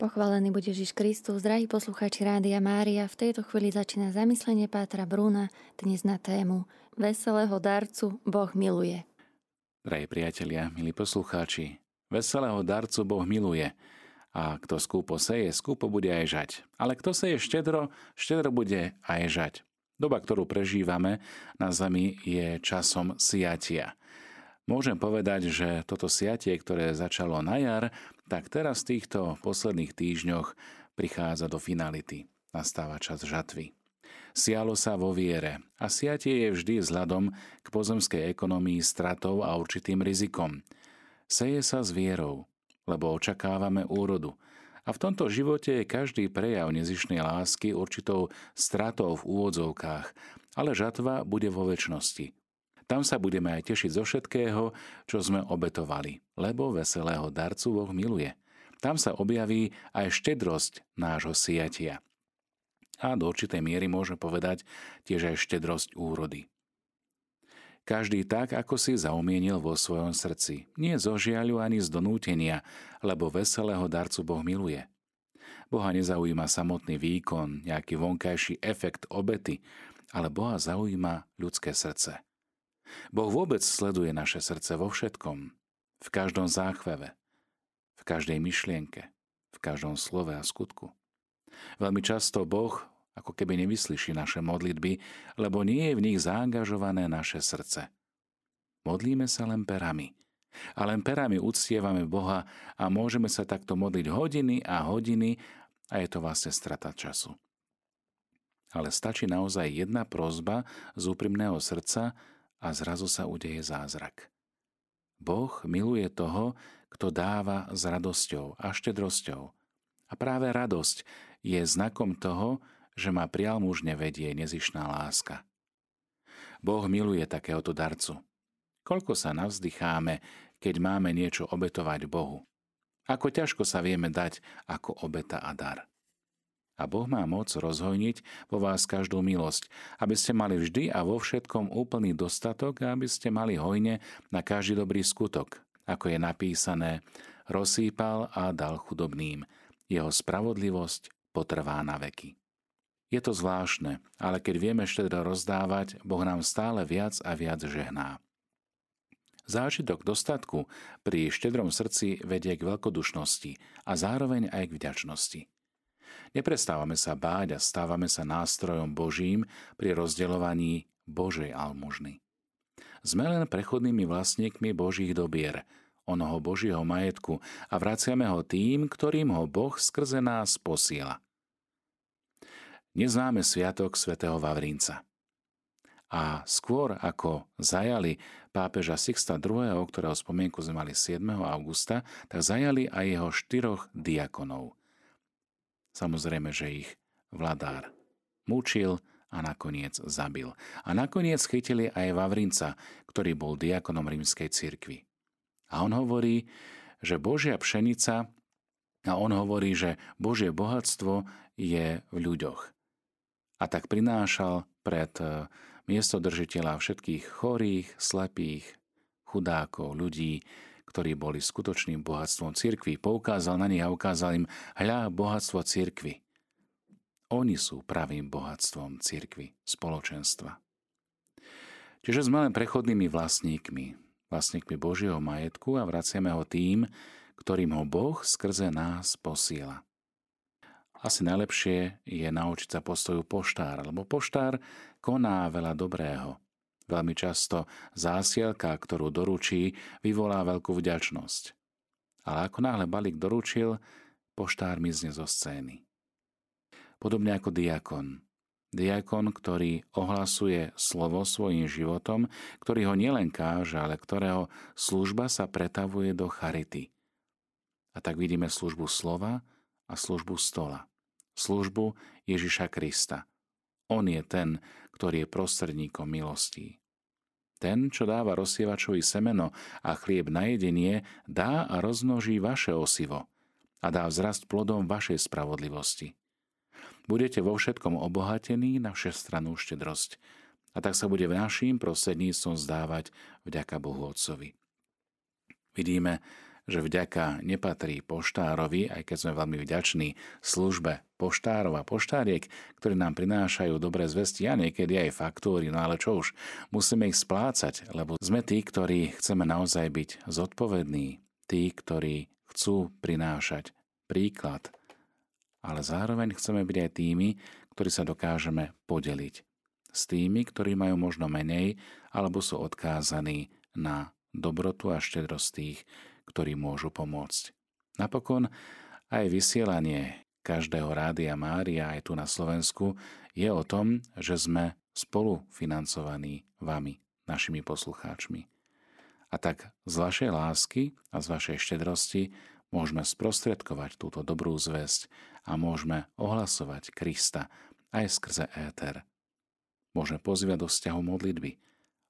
Pochválený bude Ježiš Kristus, drahí poslucháči Rádia Mária. V tejto chvíli začína zamyslenie Pátra Brúna dnes na tému Veselého darcu Boh miluje. Drahí priatelia, milí poslucháči, veselého darcu Boh miluje. A kto skúpo seje, skúpo bude aj žať. Ale kto seje štedro, štedro bude aj žať. Doba, ktorú prežívame na Zemi, je časom siatia. Môžem povedať, že toto siatie, ktoré začalo na jar, tak teraz v týchto posledných týždňoch prichádza do finality. Nastáva čas žatvy. Sialo sa vo viere a siatie je vždy vzhľadom k pozemskej ekonomii stratou a určitým rizikom. Seje sa s vierou, lebo očakávame úrodu. A v tomto živote je každý prejav nezišnej lásky určitou stratou v úvodzovkách, ale žatva bude vo väčšnosti – tam sa budeme aj tešiť zo všetkého, čo sme obetovali, lebo veselého darcu Boh miluje. Tam sa objaví aj štedrosť nášho siatia. A do určitej miery môžeme povedať tiež aj štedrosť úrody. Každý tak, ako si zaumienil vo svojom srdci. Nie zo žiaľu ani z donútenia, lebo veselého darcu Boh miluje. Boha nezaujíma samotný výkon, nejaký vonkajší efekt obety, ale Boha zaujíma ľudské srdce. Boh vôbec sleduje naše srdce vo všetkom, v každom záchveve, v každej myšlienke, v každom slove a skutku. Veľmi často Boh ako keby nevyslyší naše modlitby, lebo nie je v nich zaangažované naše srdce. Modlíme sa len perami. A len perami uctievame Boha a môžeme sa takto modliť hodiny a hodiny a je to vlastne strata času. Ale stačí naozaj jedna prozba z úprimného srdca a zrazu sa udeje zázrak. Boh miluje toho, kto dáva s radosťou a štedrosťou. A práve radosť je znakom toho, že ma prialmužne vedie nezišná láska. Boh miluje takéhoto darcu. Koľko sa navzdycháme, keď máme niečo obetovať Bohu. Ako ťažko sa vieme dať ako obeta a dar a Boh má moc rozhojniť vo vás každú milosť, aby ste mali vždy a vo všetkom úplný dostatok a aby ste mali hojne na každý dobrý skutok, ako je napísané, rozsýpal a dal chudobným. Jeho spravodlivosť potrvá na veky. Je to zvláštne, ale keď vieme štedro rozdávať, Boh nám stále viac a viac žehná. Zážitok dostatku pri štedrom srdci vedie k veľkodušnosti a zároveň aj k vďačnosti. Neprestávame sa báť a stávame sa nástrojom Božím pri rozdeľovaní Božej almužny. Sme len prechodnými vlastníkmi Božích dobier, onoho Božieho majetku a vraciame ho tým, ktorým ho Boh skrze nás posiela. Neznáme sviatok svätého Vavrínca. A skôr ako zajali pápeža Sixta II., ktorého spomienku sme mali 7. augusta, tak zajali aj jeho štyroch diakonov – Samozrejme, že ich vladár mučil a nakoniec zabil. A nakoniec chytili aj Vavrinca, ktorý bol diakonom rímskej cirkvi. A on hovorí, že Božia pšenica a on hovorí, že Božie bohatstvo je v ľuďoch. A tak prinášal pred e, miestodržiteľa všetkých chorých, slepých, chudákov, ľudí, ktorí boli skutočným bohatstvom cirkvi, poukázal na nich a ukázal im, hľa bohatstvo cirkvi. Oni sú pravým bohatstvom cirkvi, spoločenstva. Čiže sme len prechodnými vlastníkmi, vlastníkmi Božieho majetku a vraciame ho tým, ktorým ho Boh skrze nás posiela. Asi najlepšie je naučiť sa postoju poštár, lebo poštár koná veľa dobrého, Veľmi často zásielka, ktorú doručí, vyvolá veľkú vďačnosť. Ale ako náhle balík doručil, poštár mizne zo scény. Podobne ako diakon. Diakon, ktorý ohlasuje slovo svojim životom, ktorý ho nielen káže, ale ktorého služba sa pretavuje do charity. A tak vidíme službu slova a službu stola. Službu Ježiša Krista. On je ten, ktorý je prostredníkom milostí. Ten, čo dáva rozsievačovi semeno a chlieb na jedenie, dá a rozmnoží vaše osivo a dá vzrast plodom vašej spravodlivosti. Budete vo všetkom obohatení na všestranú štedrosť a tak sa bude v naším prostredníctvom zdávať vďaka Bohu Otcovi. Vidíme, že vďaka nepatrí poštárovi, aj keď sme veľmi vďační službe poštárov a poštáriek, ktorí nám prinášajú dobré zvesti a niekedy aj faktúry, no ale čo už, musíme ich splácať, lebo sme tí, ktorí chceme naozaj byť zodpovední, tí, ktorí chcú prinášať príklad, ale zároveň chceme byť aj tými, ktorí sa dokážeme podeliť. S tými, ktorí majú možno menej alebo sú odkázaní na dobrotu a štedrosť tých, ktorí môžu pomôcť. Napokon aj vysielanie každého Rádia Mária aj tu na Slovensku je o tom, že sme spolu financovaní vami, našimi poslucháčmi. A tak z vašej lásky a z vašej štedrosti môžeme sprostredkovať túto dobrú zväzť a môžeme ohlasovať Krista aj skrze éter. Môžeme pozývať do vzťahu modlitby,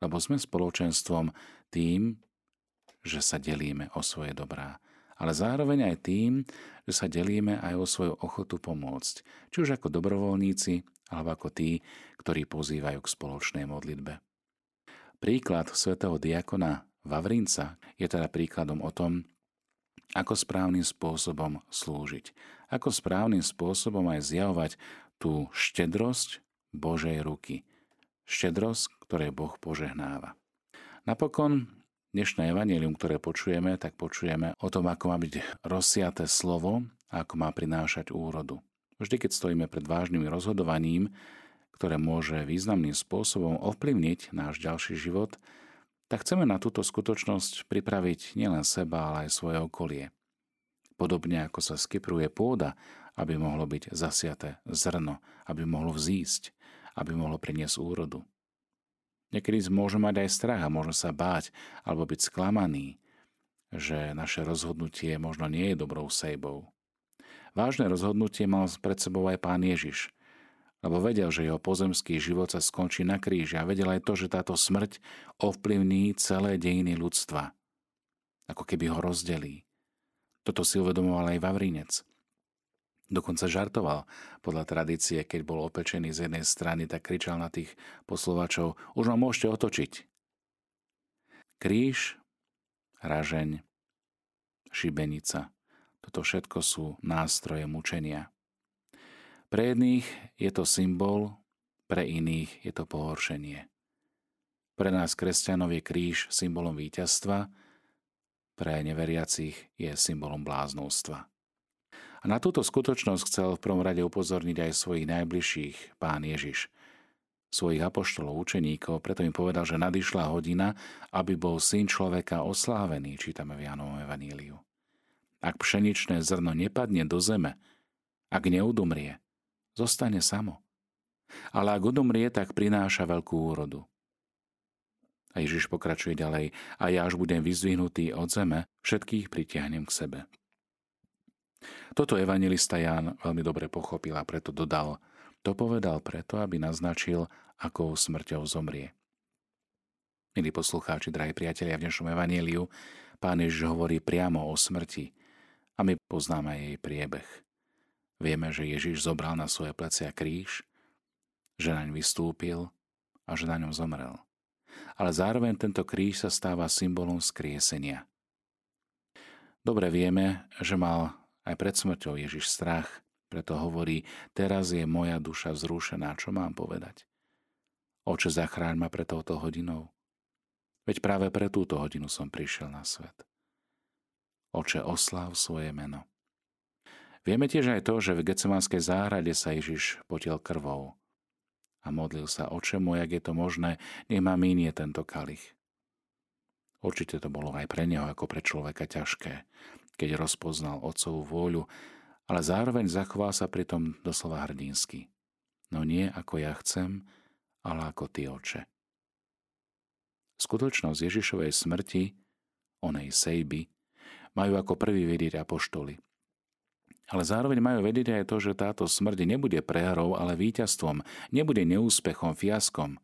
lebo sme spoločenstvom tým, že sa delíme o svoje dobrá ale zároveň aj tým, že sa delíme aj o svoju ochotu pomôcť, či už ako dobrovoľníci, alebo ako tí, ktorí pozývajú k spoločnej modlitbe. Príklad svätého diakona Vavrinca je teda príkladom o tom, ako správnym spôsobom slúžiť, ako správnym spôsobom aj zjavovať tú štedrosť Božej ruky, štedrosť, ktoré Boh požehnáva. Napokon dnešné evanelium, ktoré počujeme, tak počujeme o tom, ako má byť rozsiaté slovo a ako má prinášať úrodu. Vždy, keď stojíme pred vážnym rozhodovaním, ktoré môže významným spôsobom ovplyvniť náš ďalší život, tak chceme na túto skutočnosť pripraviť nielen seba, ale aj svoje okolie. Podobne ako sa skypruje pôda, aby mohlo byť zasiaté zrno, aby mohlo vzísť, aby mohlo priniesť úrodu. Niekedy môže mať aj strach a možno sa báť alebo byť sklamaný, že naše rozhodnutie možno nie je dobrou sejbou. Vážne rozhodnutie mal pred sebou aj pán Ježiš, lebo vedel, že jeho pozemský život sa skončí na kríži a vedel aj to, že táto smrť ovplyvní celé dejiny ľudstva. Ako keby ho rozdelí. Toto si uvedomoval aj Vavrinec. Dokonca žartoval. Podľa tradície, keď bol opečený z jednej strany, tak kričal na tých posluvačov, už ma môžete otočiť. Kríž, ražeň, šibenica. Toto všetko sú nástroje mučenia. Pre jedných je to symbol, pre iných je to pohoršenie. Pre nás kresťanov je kríž symbolom víťazstva, pre neveriacich je symbolom bláznostva. Na túto skutočnosť chcel v prvom rade upozorniť aj svojich najbližších, pán Ježiš, svojich apoštolov, učeníkov, preto im povedal, že nadišla hodina, aby bol syn človeka oslávený, čítame v Jánovom evaníliu. Ak pšeničné zrno nepadne do zeme, ak neudumrie, zostane samo. Ale ak udumrie, tak prináša veľkú úrodu. A Ježiš pokračuje ďalej, a ja až budem vyzdvihnutý od zeme, všetkých pritiahnem k sebe. Toto evangelista Ján veľmi dobre pochopil a preto dodal, to povedal preto, aby naznačil, akou smrťou zomrie. Milí poslucháči, drahí priatelia, v dnešnom evaníliu pán Ježiš hovorí priamo o smrti a my poznáme jej priebeh. Vieme, že Ježiš zobral na svoje plecia kríž, že naň vystúpil a že na ňom zomrel. Ale zároveň tento kríž sa stáva symbolom skriesenia. Dobre vieme, že mal aj pred smrťou Ježiš strach, preto hovorí, teraz je moja duša vzrušená, čo mám povedať? Oče, zachráň ma pre touto hodinou. Veď práve pre túto hodinu som prišiel na svet. Oče, oslav svoje meno. Vieme tiež aj to, že v Gecemanskej záhrade sa Ježiš potiel krvou a modlil sa, oče môj, ak je to možné, nech ma minie tento kalich. Určite to bolo aj pre neho ako pre človeka ťažké, keď rozpoznal otcovú vôľu, ale zároveň zachoval sa pritom doslova hrdinsky. No nie ako ja chcem, ale ako ty, oče. Skutočnosť Ježišovej smrti, onej sejby, majú ako prvý vedieť apoštoli. Ale zároveň majú vedieť aj to, že táto smrť nebude prehrou, ale víťazstvom, nebude neúspechom, fiaskom,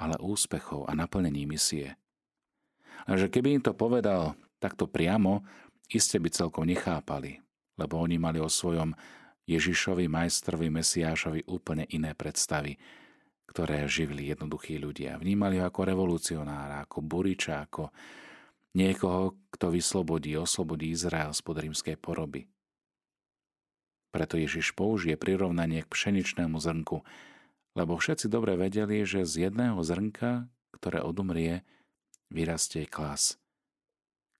ale úspechou a naplnením misie. A že keby im to povedal takto priamo, iste by celkom nechápali, lebo oni mali o svojom Ježišovi, majstrovi, Mesiášovi úplne iné predstavy, ktoré živili jednoduchí ľudia. Vnímali ho ako revolucionára, ako buriča, ako niekoho, kto vyslobodí, oslobodí Izrael spod rímskej poroby. Preto Ježiš použije prirovnanie k pšeničnému zrnku, lebo všetci dobre vedeli, že z jedného zrnka, ktoré odumrie, vyrastie klas.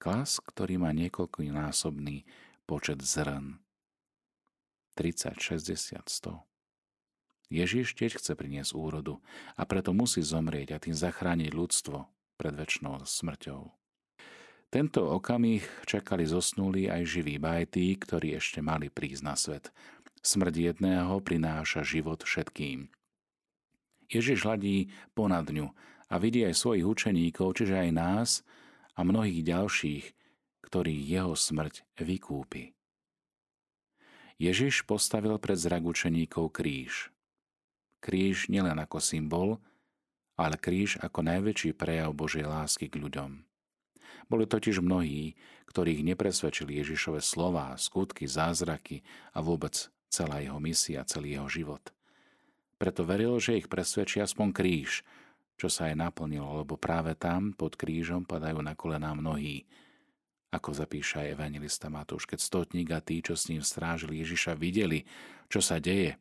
Klas, ktorý má niekoľkonásobný počet zrn. 30, 60, 100. Ježiš tiež chce priniesť úrodu a preto musí zomrieť a tým zachrániť ľudstvo pred väčšnou smrťou. Tento okamih čakali zosnulí aj živí bajtí, ktorí ešte mali prísť na svet. Smrť jedného prináša život všetkým. Ježiš hladí ponad ňu a vidí aj svojich učeníkov, čiže aj nás a mnohých ďalších, ktorí jeho smrť vykúpi. Ježiš postavil pred zrak učeníkov kríž. Kríž nielen ako symbol, ale kríž ako najväčší prejav Božej lásky k ľuďom. Boli totiž mnohí, ktorých nepresvedčili Ježišove slova, skutky, zázraky a vôbec celá jeho misia, celý jeho život. Preto veril, že ich presvedčí aspoň kríž, čo sa aj naplnilo, lebo práve tam pod krížom padajú na kolená mnohí. Ako zapíša aj evangelista Matúš, keď stotník a tí, čo s ním strážili Ježiša, videli, čo sa deje,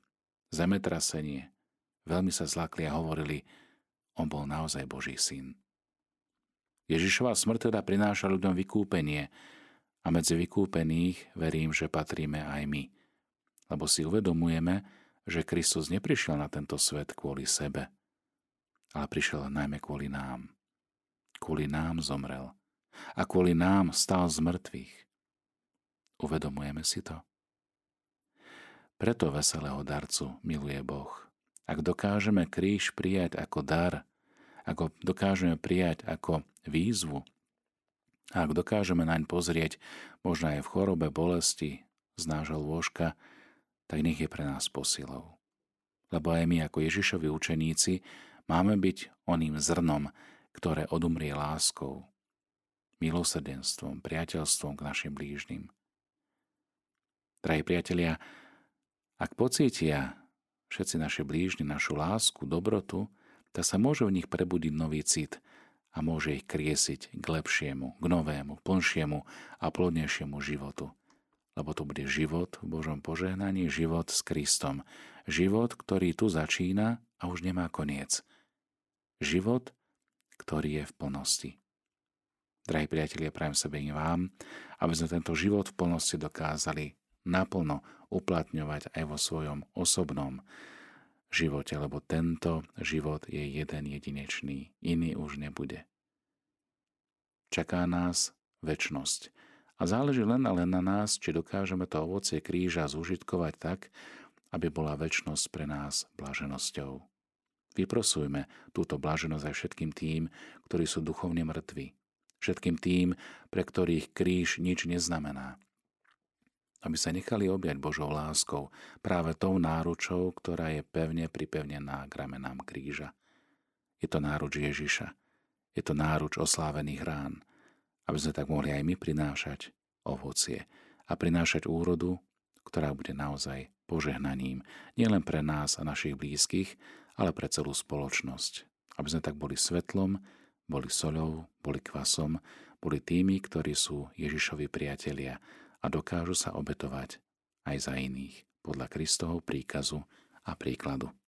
zemetrasenie, veľmi sa zlakli a hovorili, on bol naozaj Boží syn. Ježišova smrť teda prináša ľuďom vykúpenie a medzi vykúpených verím, že patríme aj my. Lebo si uvedomujeme, že Kristus neprišiel na tento svet kvôli sebe, ale prišiel najmä kvôli nám. Kvôli nám zomrel a kvôli nám stal z mŕtvych. Uvedomujeme si to? Preto veselého darcu miluje Boh. Ak dokážeme kríž prijať ako dar, ako dokážeme prijať ako výzvu, a ak dokážeme naň pozrieť, možno aj v chorobe, bolesti z nášho lôžka, tak nech je pre nás posilou. Lebo aj my ako Ježišovi učeníci máme byť oným zrnom, ktoré odumrie láskou, milosrdenstvom, priateľstvom k našim blížnym. Drahí priatelia, ak pocítia všetci naši blížni našu lásku, dobrotu, tak sa môže v nich prebudiť nový cit a môže ich kriesiť k lepšiemu, k novému, plnšiemu a plodnejšiemu životu. Lebo to bude život v Božom požehnaní, život s Kristom. Život, ktorý tu začína a už nemá koniec. Život, ktorý je v plnosti. Drahí priatelia, prajem sebe i vám, aby sme tento život v plnosti dokázali naplno uplatňovať aj vo svojom osobnom živote, lebo tento život je jeden jedinečný, iný už nebude. Čaká nás väčnosť a záleží len a len na nás, či dokážeme to ovocie kríža zužitkovať tak, aby bola väčnosť pre nás blaženosťou. Vyprosujme túto blaženosť aj všetkým tým, ktorí sú duchovne mŕtvi, všetkým tým, pre ktorých kríž nič neznamená, aby sa nechali objať Božou láskou, práve tou náručou, ktorá je pevne pripevnená k ramenám kríža. Je to náruč Ježiša, je to náruč oslávených rán, aby sme tak mohli aj my prinášať ovocie a prinášať úrodu, ktorá bude naozaj požehnaním nielen pre nás a našich blízkych, ale pre celú spoločnosť. Aby sme tak boli svetlom, boli soľou, boli kvasom, boli tými, ktorí sú Ježišovi priatelia, a dokážu sa obetovať aj za iných podľa Kristovho príkazu a príkladu.